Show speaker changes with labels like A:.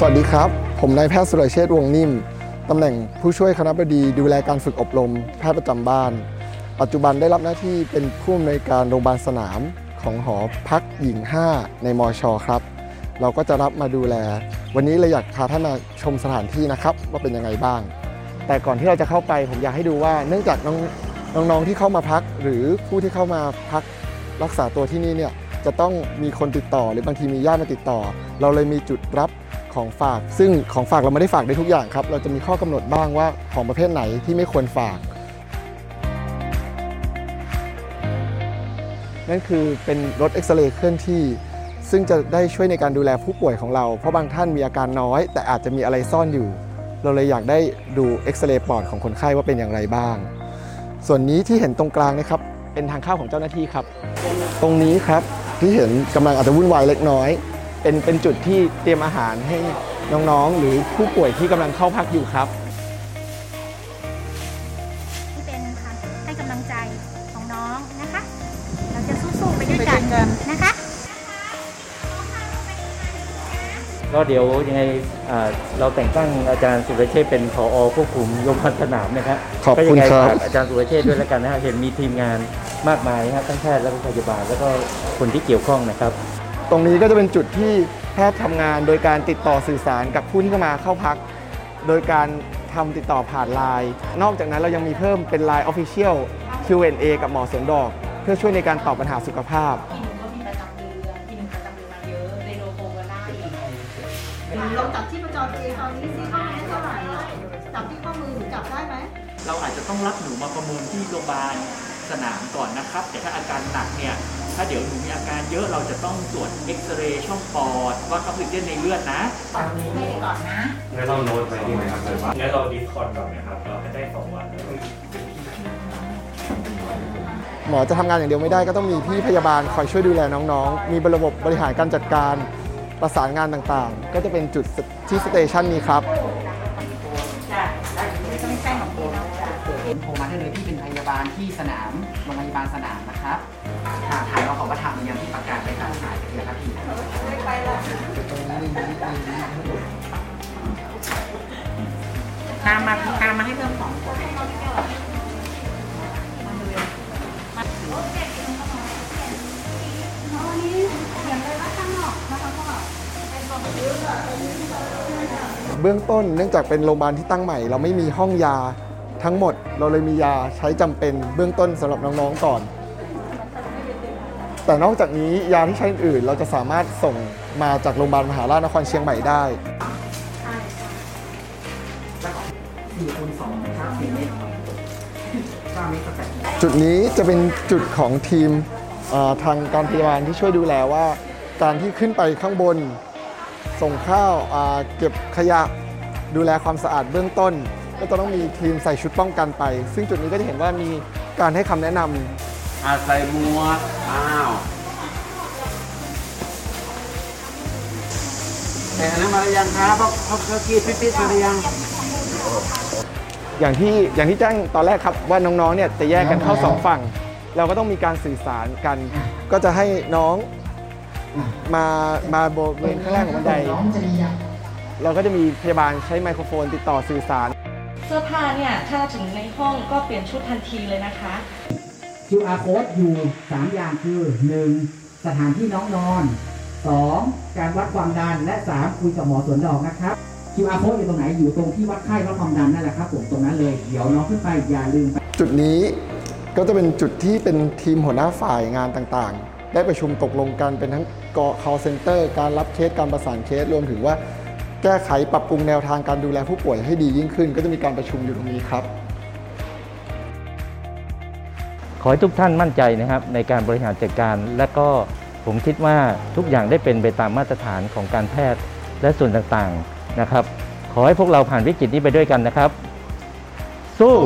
A: สวัสดีครับ ผมนายแพทย์สุรเชษฐ์วงนิ่ม ตำแหน่งผู้ช่วยคณะบดีดูแลการฝึกอบรมแพทย์ประจำบ้าน ปัจจุบันได้รับหน้าที่เป็นผู้อำนวยการโรงพยาบาลสนามของหอพักหญิง 5 ในมอชอครับ เราก็จะรับมาดูแล วันนี้เลยอยากพาท่านมาชมสถานที่นะครับ ว่าเป็นยังไงบ้าง แต่ก่อนที่เราจะเข้าไปผมอยากให้ดูว่า เนื่องจากน้องน้องๆที่เข้ามาพัก หรือผู้ที่เข้ามาพักรักษาตัวที่นี่เนี่ยจะต้องมีคนติดต่อหรือบางทีมีญาติมาติดต่อ เราเลยมีจุดรับ ของฝาก ซึ่งของฝากเราไม่ได้ฝากได้ทุกอย่างครับ เราจะมีข้อกำหนดบ้างว่าของประเภทไหนที่ไม่ควรฝาก นั่นคือเป็นรถเอ็กซเรย์เคลื่อนที่ ซึ่งจะได้ช่วยในการดูแลผู้ป่วยของเรา เพราะบางท่านมีอาการน้อย แต่อาจจะมีอะไรซ่อนอยู่ เราเลยอยากได้ดูเอ็กซเรย์ปอดของคนไข้ว่าเป็นอย่างไรบ้าง ส่วนนี้ที่เห็นตรงกลางนะครับ เป็นทางเข้าของเจ้าหน้าที่ครับ ตรงนี้ครับที่เห็นกำลังอาจจะวุ่นวายเล็กน้อย เป็นเป็นจุดที่เตรียมอาหารให้น้องๆ หรือผู้ป่วยที่กำลังเข้าพักอยู่ครับ
B: ที่เป็นค่ะให้กำลังใจของน้องนะคะ เราจะสู้ๆไปด้วยกันนะคะ
C: ก็เดี๋ยวยังไงอ่าเราแต่งตั้งอาจารย์สุรเชษฐ์เป็นผอควบคุมโรงพยาบาลสนามนะครับ
A: ขอบ
C: ก็
A: คุ
C: ยั
A: ณ
C: ไง
A: ครับ
C: ฝากอาจารย์สุรเชษฐ์ด้วยแล้วกันนะฮะเห็นมีทีมงานมากมายนะครับทั้งแพทย์และก็พยาบาลแล้วก็คนที่เกี่ยวข้องนะครับ
A: ตรงนี้ก็จะเป็นจุดที่แพทย์ทำงานโดยการติดต่อสื่อสารกับผู้ที่เข้ามาเข้าพัก โดยการทำติดต่อผ่านไลน์นอกจากนั้นเรายังมีเพิ่มเป็น Line Official Q&A กับหมอสวนดอก เพื่อช่วยในการตอบปัญหาสุขภาพ
D: พี่หนุ่มก็มีประจำเดือนพี่หนุ่มประจำเดือนมาเยอะเรโนโคก็ได้ลองจับที่ชีพจรตัวเองตอนนี้ซิข้อมือเท่าไหร่จับที่ข้อมือหนูจับได้ไหม
E: เราอาจจะต้องรับหนูมาประเมินที่โรงพยาบาล สนามก่อนนะครับ แต่ถ้าอาการหนักเนี่ยถ้าเดี๋ยวหนูมีอาการเยอะเราจะต้องตรวจเอ็กซเรย์ช่องปอดวัดออกซิเจนในเลือดนะ
D: ให้ก่อนนะ
F: งั้นเราโน้ตไว้ดีไหมครับงั้นเรา discon ก่อนนะครับเราให้ได้สองวัน
A: หมอจะทำงานอย่างเดียวไม่ได้ก็ต้องมีพี่พยาบาลคอยช่วยดูแลน้องๆ มีระบบบริหารการจัดการประสานงานต่างๆ ก็จะเป็นจุดที่สเตชันนี้ครับ
G: โทรมาได้เลยที่เป็นพยาบาลที่สนามโรงพยาบาลสนามนะครับทางทางเราขอประทานอย่างที่ประกาศไปทางสายเดียวครับพี่
D: ตามมาตามมาให้เพิ่มสองคน
A: เบื้องต้นเนื่องจากเป็นโรงพยาบาลที่ตั้งใหม่ เราไม่มีห้องยา ทั้งหมดเราเลยมียาใช้จำเป็นเบื้องต้นสำหรับน้องๆก่อน แต่นอกจากนี้ยาที่ใช้อื่นเราจะสามารถส่งมาจากโรงพยาบาลมหาราชนครเชียงใหม่ได้
G: สี่คูณสองนะครับสี่เมตรเก้าเมตรแปด
A: จุดนี้จะเป็นจุดของทีมทางการพยาบาลที่ช่วยดูแลว่า การที่ขึ้นไปข้างบน ส่งข้าวาเก็บขยะดูแลความสะอาดเบื้องต้น ก็จะต้องมีทีมใส่ชุดป้องกันไป ซึ่งจุดนี้ก็จะเห็นว่ามีการให้คำแนะนำ
H: อาใส่หมวกอ้าวแต่อันนั้นมาหรือยังครับเพราะเพราะเขากรีดปิ๊ดๆมาหรือยัง
A: อย่างที่อย่างที่แจ้งตอนแรกครับว่าน้องๆเนี่ยจะแยกกันเข้าสองฝั่ง เราก็ต้องมีการสื่อสารกัน ก็จะให้น้องมามาบริเวณข้างล่างของบันได เราก็จะมีพยาบาลใช้ไมโครโฟนติดต่อสื่อสาร
I: เสื้อผ้าเนี่ยถ้าถึงในห้องก็เปลี่ยนชุดทันทีเลยนะคะ
G: QR code อยู่ 3 อย่างคือ 1. สถานที่น้องนอน 2. การวัดความดัน และ 3. คุยกับหมอสวนดอกนะครับ QR code อยู่ตรงไหนอยู่ตรงที่วัดไข้วัดความดันนั่นแหละครับผมตรงนั้นเลย เดี๋ยวน้องขึ้นไปอย่าลืมไป
A: จุดนี้ก็จะเป็นจุดที่เป็นทีมหัวหน้าฝ่ายงานต่างๆ ได้ประชุมตกลงกันเป็นทั้งก call center การรับเคสการประสานเคสรวมถึงว่า แก้ไขปรับปรุงแนวทางการดูแลผู้ป่วยให้ดียิ่งขึ้น ก็จะมีการประชุมอยู่ตรงนี้ครับ
C: ขอให้ทุกท่านมั่นใจนะครับ ในการบริหารจัดการ และก็ผมคิดว่าทุกอย่างได้เป็นไปตามมาตรฐานของการแพทย์และส่วนต่างๆนะครับ ขอให้พวกเราผ่านวิกฤตนี้ไปด้วยกันนะครับ สู้